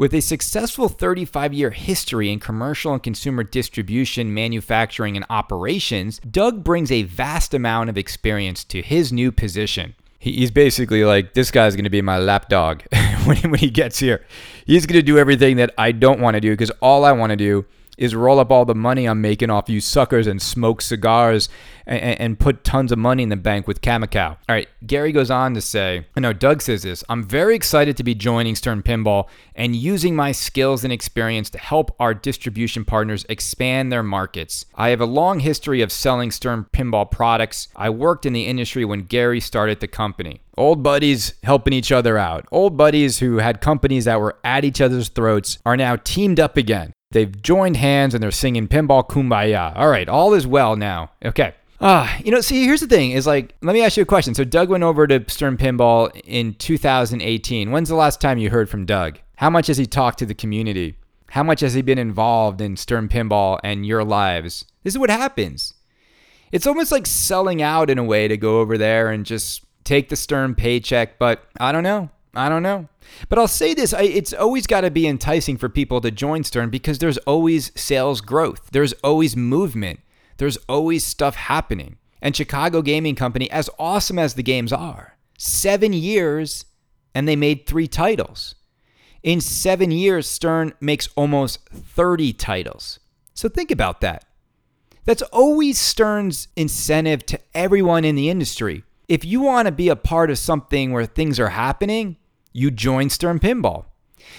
With a successful 35 year history in commercial and consumer distribution, manufacturing, and operations, Doug brings a vast amount of experience to his new position. He's basically like, this guy's to be my lapdog when, he, gets here. He's to do everything that I don't want to do because all I want to do is roll up all the money I'm making off you suckers and smoke cigars and, and put tons of money in the bank with Kamikow. All right, Gary goes on to say, I know Doug says this I'm very excited to be joining Stern Pinball and using my skills and experience to help our distribution partners expand their markets. I have a long history of selling Stern Pinball products. I worked in the industry when Gary started the company. Old buddies helping each other out. Old buddies who had companies that were at each other's throats are now teamed up again. They've joined hands and they're singing Pinball Kumbaya. All right, all is well now. Okay. Ah, uh, you know, see, here's the thing is like, let me ask you a question. So, Doug went over to Stern Pinball in 2018. When's the last time you heard from Doug? How much has he talked to the community? How much has he been involved in Stern Pinball and your lives? This is what happens. It's almost like selling out in a way to go over there and just take the Stern paycheck, but I don't know. I don't know. But I'll say this I, it's always got to be enticing for people to join Stern because there's always sales growth, there's always movement, there's always stuff happening. And Chicago Gaming Company, as awesome as the games are, seven years and they made three titles. In seven years, Stern makes almost 30 titles. So think about that. That's always Stern's incentive to everyone in the industry. If you want to be a part of something where things are happening, you join Stern Pinball.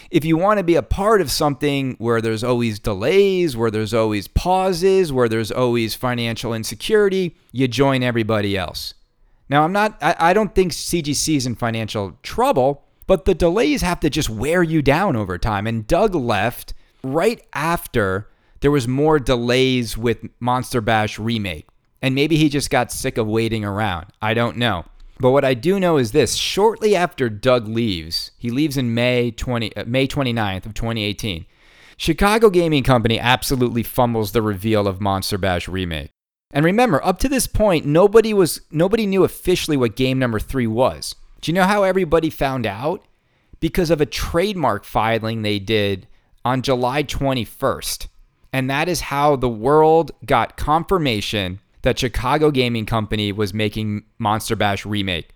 If you want to be a part of something where there's always delays, where there's always pauses, where there's always financial insecurity, you join everybody else. Now, I'm not, I, I don't think CGC is in financial trouble, but the delays have to just wear you down over time. And Doug left right after there was more delays with Monster Bash Remake. And maybe he just got sick of waiting around. I don't know. But what I do know is this: shortly after Doug leaves, he leaves in May 20 uh, May 29th of 2018. Chicago Gaming Company absolutely fumbles the reveal of Monster Bash remake. And remember, up to this point, nobody was nobody knew officially what game number 3 was. Do you know how everybody found out? Because of a trademark filing they did on July 21st. And that is how the world got confirmation that Chicago Gaming Company was making Monster Bash Remake.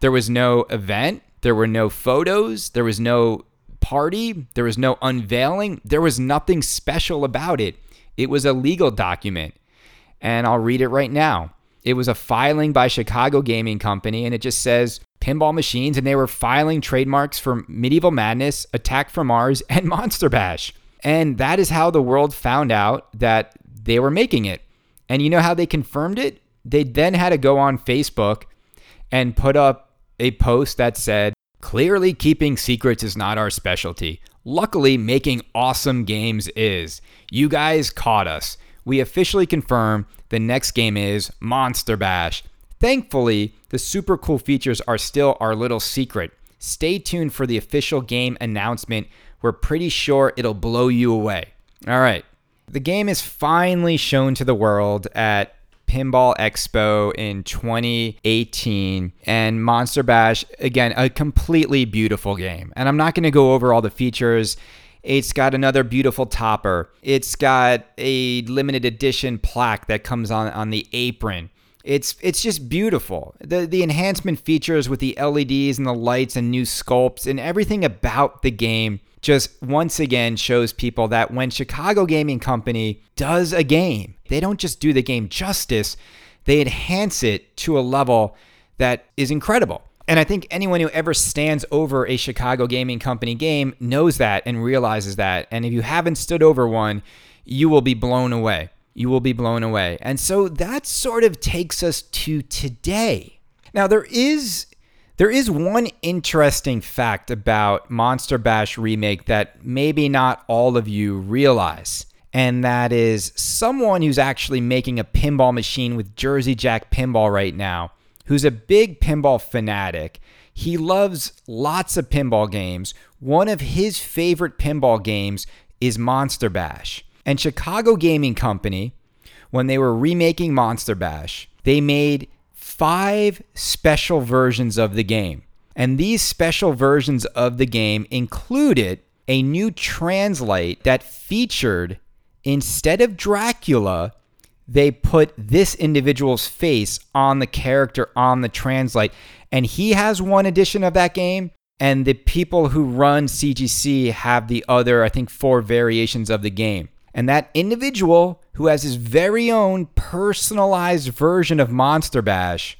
There was no event, there were no photos, there was no party, there was no unveiling, there was nothing special about it. It was a legal document. And I'll read it right now. It was a filing by Chicago Gaming Company, and it just says pinball machines, and they were filing trademarks for Medieval Madness, Attack from Mars, and Monster Bash. And that is how the world found out that they were making it. And you know how they confirmed it? They then had to go on Facebook and put up a post that said, Clearly, keeping secrets is not our specialty. Luckily, making awesome games is. You guys caught us. We officially confirm the next game is Monster Bash. Thankfully, the super cool features are still our little secret. Stay tuned for the official game announcement. We're pretty sure it'll blow you away. All right. The game is finally shown to the world at Pinball Expo in 2018 and Monster Bash again a completely beautiful game. And I'm not going to go over all the features. It's got another beautiful topper. It's got a limited edition plaque that comes on on the apron. It's it's just beautiful. The the enhancement features with the LEDs and the lights and new sculpts and everything about the game just once again shows people that when Chicago Gaming Company does a game, they don't just do the game justice, they enhance it to a level that is incredible. And I think anyone who ever stands over a Chicago Gaming Company game knows that and realizes that. And if you haven't stood over one, you will be blown away. You will be blown away. And so that sort of takes us to today. Now, there is there is one interesting fact about Monster Bash Remake that maybe not all of you realize. And that is someone who's actually making a pinball machine with Jersey Jack Pinball right now, who's a big pinball fanatic. He loves lots of pinball games. One of his favorite pinball games is Monster Bash. And Chicago Gaming Company, when they were remaking Monster Bash, they made five special versions of the game. And these special versions of the game included a new translite that featured, instead of Dracula, they put this individual's face on the character on the translite. And he has one edition of that game. And the people who run CGC have the other, I think, four variations of the game. And that individual who has his very own personalized version of Monster Bash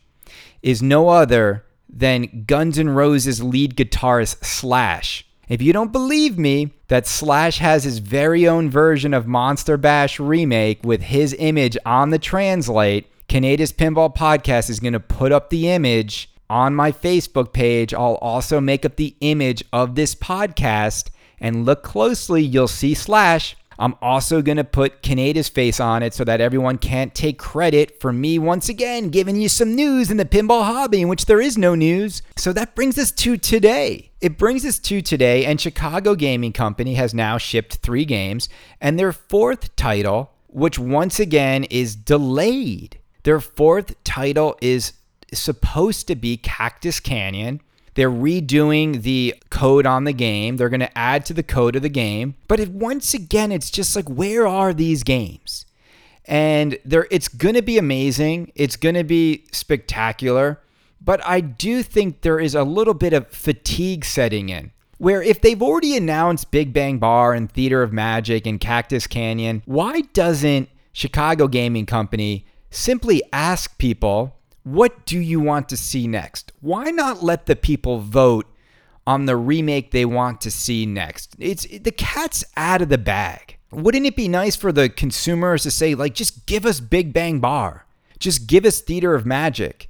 is no other than Guns N' Roses lead guitarist Slash. If you don't believe me that Slash has his very own version of Monster Bash remake with his image on the translite, Kaneda's Pinball Podcast is going to put up the image on my Facebook page. I'll also make up the image of this podcast and look closely. You'll see Slash I'm also going to put Kaneda's face on it so that everyone can't take credit for me once again giving you some news in the pinball hobby in which there is no news. So that brings us to today. It brings us to today, and Chicago Gaming Company has now shipped three games, and their fourth title, which once again is delayed. Their fourth title is supposed to be Cactus Canyon. They're redoing the code on the game. They're going to add to the code of the game. But once again, it's just like, where are these games? And there, it's going to be amazing. It's going to be spectacular. But I do think there is a little bit of fatigue setting in. Where if they've already announced Big Bang Bar and Theater of Magic and Cactus Canyon, why doesn't Chicago Gaming Company simply ask people what do you want to see next? Why not let the people vote on the remake they want to see next? It's the cat's out of the bag. Wouldn't it be nice for the consumers to say like just give us Big Bang Bar. Just give us Theater of Magic.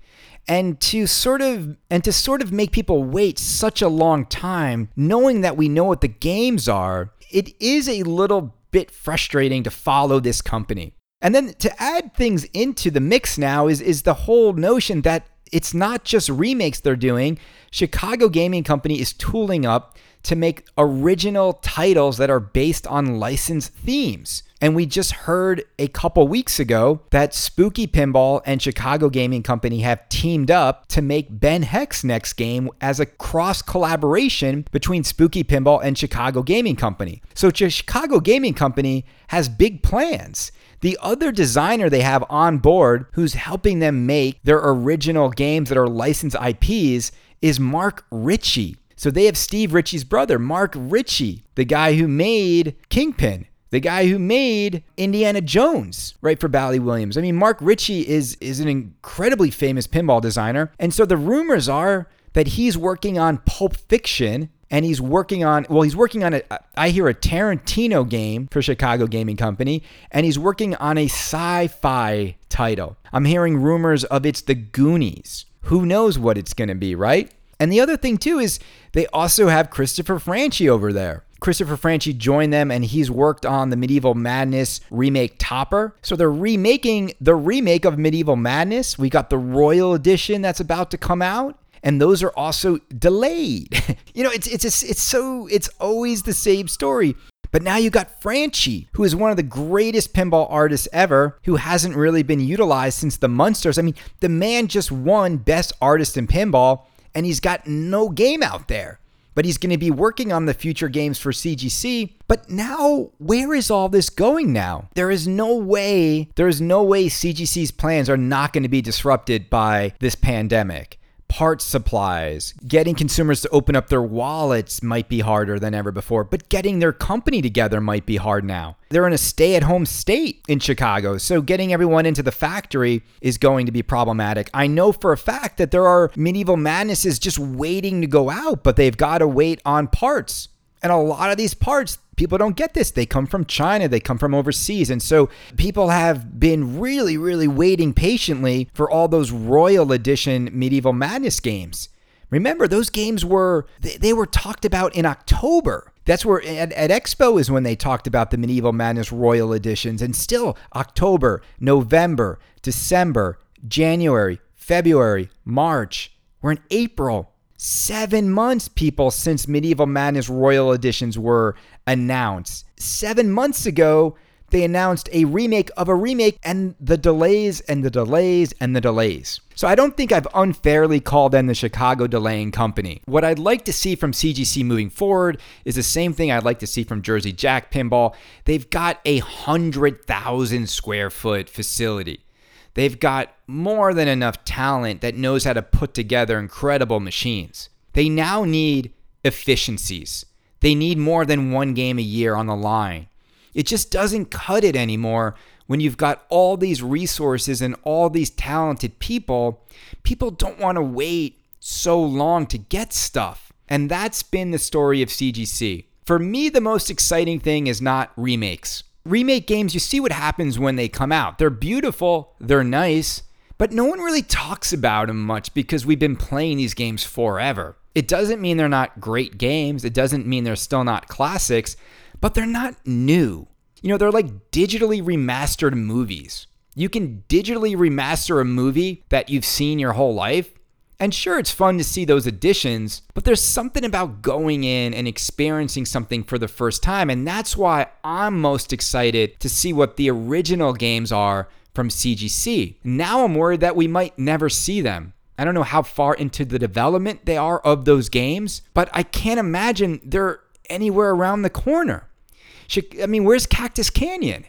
And to sort of and to sort of make people wait such a long time knowing that we know what the games are, it is a little bit frustrating to follow this company. And then to add things into the mix now is is the whole notion that it's not just remakes they're doing. Chicago Gaming Company is tooling up to make original titles that are based on licensed themes. And we just heard a couple weeks ago that Spooky Pinball and Chicago Gaming Company have teamed up to make Ben Heck's next game as a cross collaboration between Spooky Pinball and Chicago Gaming Company. So Chicago Gaming Company has big plans. The other designer they have on board who's helping them make their original games that are licensed IPs is Mark Ritchie. So they have Steve Ritchie's brother, Mark Ritchie, the guy who made Kingpin, the guy who made Indiana Jones, right for Bally Williams. I mean, Mark Ritchie is is an incredibly famous pinball designer, and so the rumors are that he's working on Pulp Fiction and he's working on well he's working on a i hear a tarantino game for chicago gaming company and he's working on a sci-fi title. I'm hearing rumors of it's the goonies. Who knows what it's going to be right? And the other thing too is they also have christopher franchi over there Christopher Franchi joined them and he's worked on the Medieval Madness remake Topper. So they're remaking the remake of Medieval Madness. We got the Royal Edition that's about to come out and those are also delayed. you know, it's it's it's so it's always the same story. But now you got Franchi, who is one of the greatest pinball artists ever, who hasn't really been utilized since the Munsters. I mean, the man just won Best Artist in Pinball, and he's got no game out there. But he's going to be working on the future games for CGC. But now, where is all this going now? There is no way, there is no way CGC's plans are not going to be disrupted by this pandemic parts supplies. Getting consumers to open up their wallets might be harder than ever before, but getting their company together might be hard now. They're in a stay at home state in Chicago, so getting everyone into the factory is going to be problematic. I know for a fact that there are medieval madnesses just waiting to go out, but they've got to wait on parts. And a lot of these parts, people don't get this. They come from China, they come from overseas. And so people have been really, really waiting patiently for all those Royal Edition Medieval Madness games. Remember, those games were they, were talked about in October. That's where at, at, Expo is when they talked about the Medieval Madness Royal Editions, and still October, November, December, January, February, March. We're in April seven months, people, since Medieval Madness Royal Editions were announced. Seven months ago, they announced a remake of a remake and the delays and the delays and the delays. So I don't think I've unfairly called them the Chicago delaying company. What I'd like to see from CGC moving forward is the same thing I'd like to see from Jersey Jack Pinball. They've got a 100,000 square foot facility. They've got more than enough talent that knows how to put together incredible machines. They now need efficiencies. They need more than one game a year on the line. It just doesn't cut it anymore when you've got all these resources and all these talented people. People don't want to wait so long to get stuff. And that's been the story of CGC. For me, the most exciting thing is not remakes remake games, you see what happens when they come out. They're beautiful, they're nice, but no one really talks about them much because we've been playing these games forever. It doesn't mean they're not great games, it doesn't mean they're still not classics, but they're not new. You know, they're like digitally remastered movies. You can digitally remaster a movie that you've seen your whole life and sure, it's fun to see those additions, but there's something about going in and experiencing something for the first time. And that's why I'm most excited to see what the original games are from CGC. Now I'm worried that we might never see them. I don't know how far into the development they are of those games, but I can't imagine they're anywhere around the corner. I mean, where's Cactus Canyon?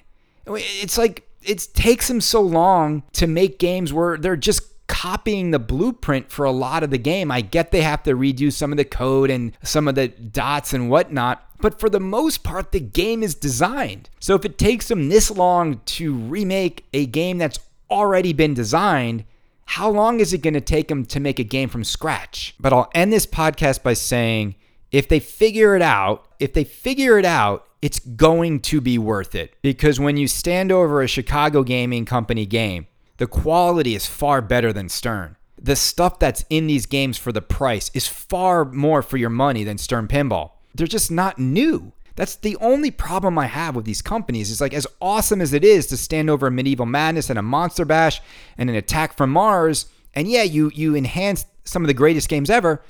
It's like it takes them so long to make games where they're just copying the blueprint for a lot of the game. I get they have to redo some of the code and some of the dots and whatnot, but for the most part, the game is designed. So if it takes them this long to remake a game that's already been designed, how long is it going to take them to make a game from scratch? But I'll end this podcast by saying if they figure it out, if they figure it out, it's going to be worth it. Because when you stand over a Chicago Gaming Company game, the quality is far better than Stern. The stuff that's in these games for the price is far more for your money than Stern Pinball. They're just not new. That's the only problem I have with these companies. Is like as awesome as it is to stand over a medieval madness and a monster bash and an attack from Mars, and yeah, you you enhance some of the greatest games ever.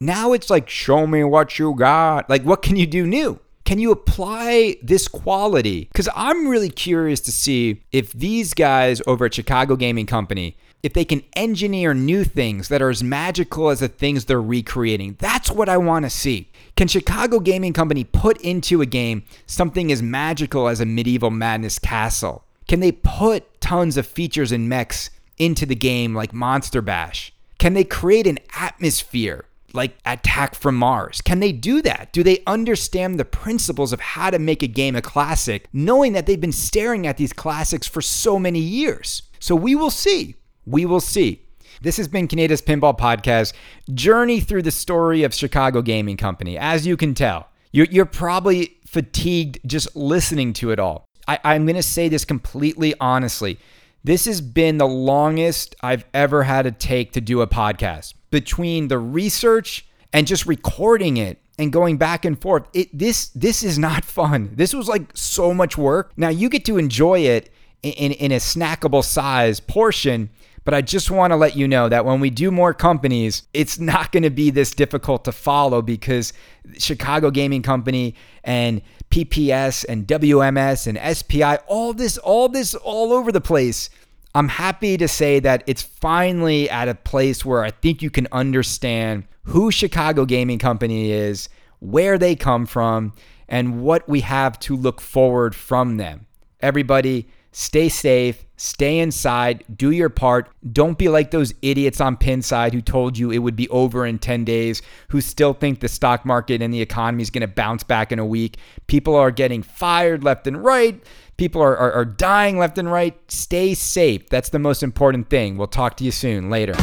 Now it's like show me what you got. Like what can you do new? Can you apply this quality? Because I'm really curious to see if these guys over at Chicago Gaming Company, if they can engineer new things that are as magical as the things they're recreating. That's what I want to see. Can Chicago Gaming Company put into a game something as magical as a medieval madness castle? Can they put tons of features and mechs into the game like Monster Bash? Can they create an atmosphere like Attack from Mars? Can they do that? Do they understand the principles of how to make a game a classic, knowing that they've been staring at these classics for so many years? So we will see. We will see. This has been Kaneda's Pinball Podcast, journey through the story of Chicago Gaming Company. As you can tell, you're, you're probably fatigued just listening to it all. I'm going to say this completely honestly. This has been the longest I've ever had to take to do a podcast between the research and just recording it and going back and forth. It this this is not fun. This was like so much work. Now you get to enjoy it in, in, in a snackable size portion. But I just want to let you know that when we do more companies, it's not going to be this difficult to follow because Chicago Gaming Company and PPS and WMS and SPI, all this, all this, all over the place I'm happy to say that it's finally at a place where I think you can understand who Chicago Gaming Company is, where they come from, and what we have to look forward from them. Everybody, stay safe, stay inside, do your part. Don't be like those idiots on Pinside who told you it would be over in 10 days, who still think the stock market and the economy is going to bounce back in a week. People are getting fired left and right. People are, are, are dying left and right. Stay safe. That's the most important thing. We'll talk to you soon. Later.